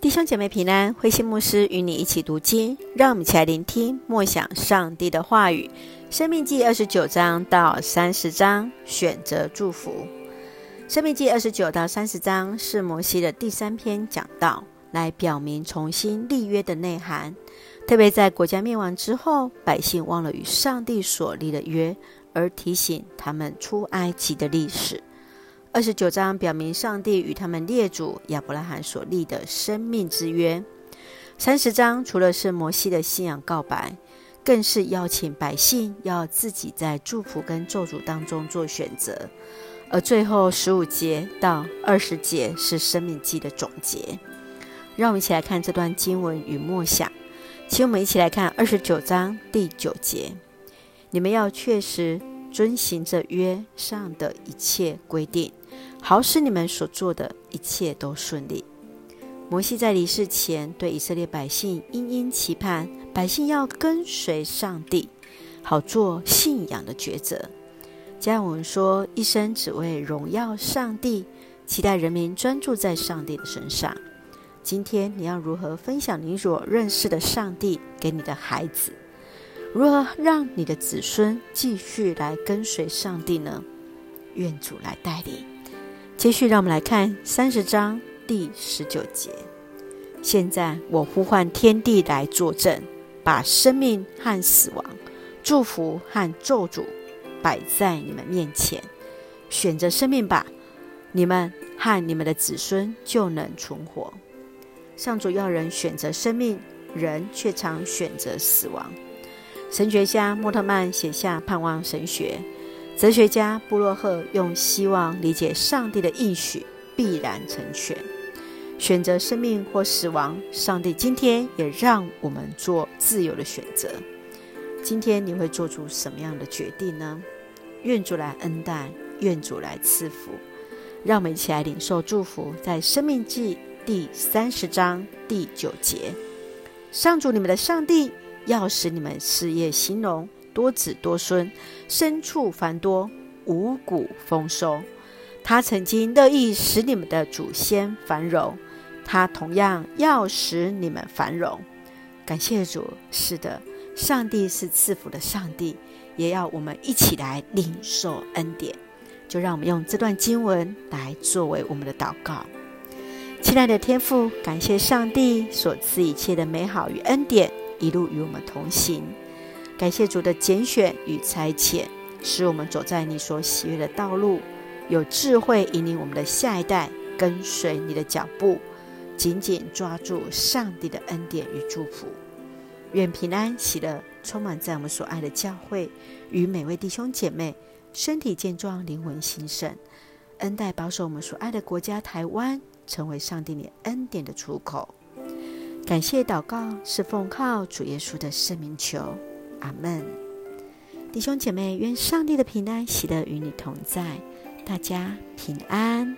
弟兄姐妹平安，慧心牧师与你一起读经，让我们一起来聆听默想上帝的话语。生命记二十九章到三十章，选择祝福。生命记二十九到三十章是摩西的第三篇讲道，来表明重新立约的内涵。特别在国家灭亡之后，百姓忘了与上帝所立的约，而提醒他们出埃及的历史。二十九章表明上帝与他们列祖亚伯拉罕所立的生命之约。三十章除了是摩西的信仰告白，更是邀请百姓要自己在祝福跟咒诅当中做选择。而最后十五节到二十节是生命记的总结。让我们一起来看这段经文与默想。请我们一起来看二十九章第九节：你们要确实遵行着约上的一切规定。好使你们所做的一切都顺利。摩西在离世前对以色列百姓殷殷期盼，百姓要跟随上帝，好做信仰的抉择。加尔文说，一生只为荣耀上帝，期待人民专注在上帝的身上。今天你要如何分享你所认识的上帝给你的孩子？如何让你的子孙继续来跟随上帝呢？愿主来带领。接续，让我们来看三十章第十九节。现在我呼唤天地来作证，把生命和死亡、祝福和咒诅摆在你们面前，选择生命吧，你们和你们的子孙就能存活。上主要人选择生命，人却常选择死亡。神学家莫特曼写下《盼望神学》。哲学家布洛赫用希望理解上帝的应许必然成全，选择生命或死亡，上帝今天也让我们做自由的选择。今天你会做出什么样的决定呢？愿主来恩待，愿主来赐福。让我们一起来领受祝福，在生命记第三十章第九节：上主你们的上帝要使你们事业兴隆。多子多孙，牲畜繁多，五谷丰收。他曾经乐意使你们的祖先繁荣，他同样要使你们繁荣。感谢主，是的，上帝是赐福的上帝，也要我们一起来领受恩典。就让我们用这段经文来作为我们的祷告。亲爱的天父，感谢上帝所赐一切的美好与恩典，一路与我们同行。感谢主的拣选与差遣，使我们走在你所喜悦的道路，有智慧引领我们的下一代跟随你的脚步，紧紧抓住上帝的恩典与祝福。愿平安喜乐充满在我们所爱的教会与每位弟兄姐妹，身体健壮，灵魂兴盛，恩待保守我们所爱的国家台湾，成为上帝你恩典的出口。感谢祷告是奉靠主耶稣的圣名求。阿门，弟兄姐妹，愿上帝的平安喜乐与你同在，大家平安。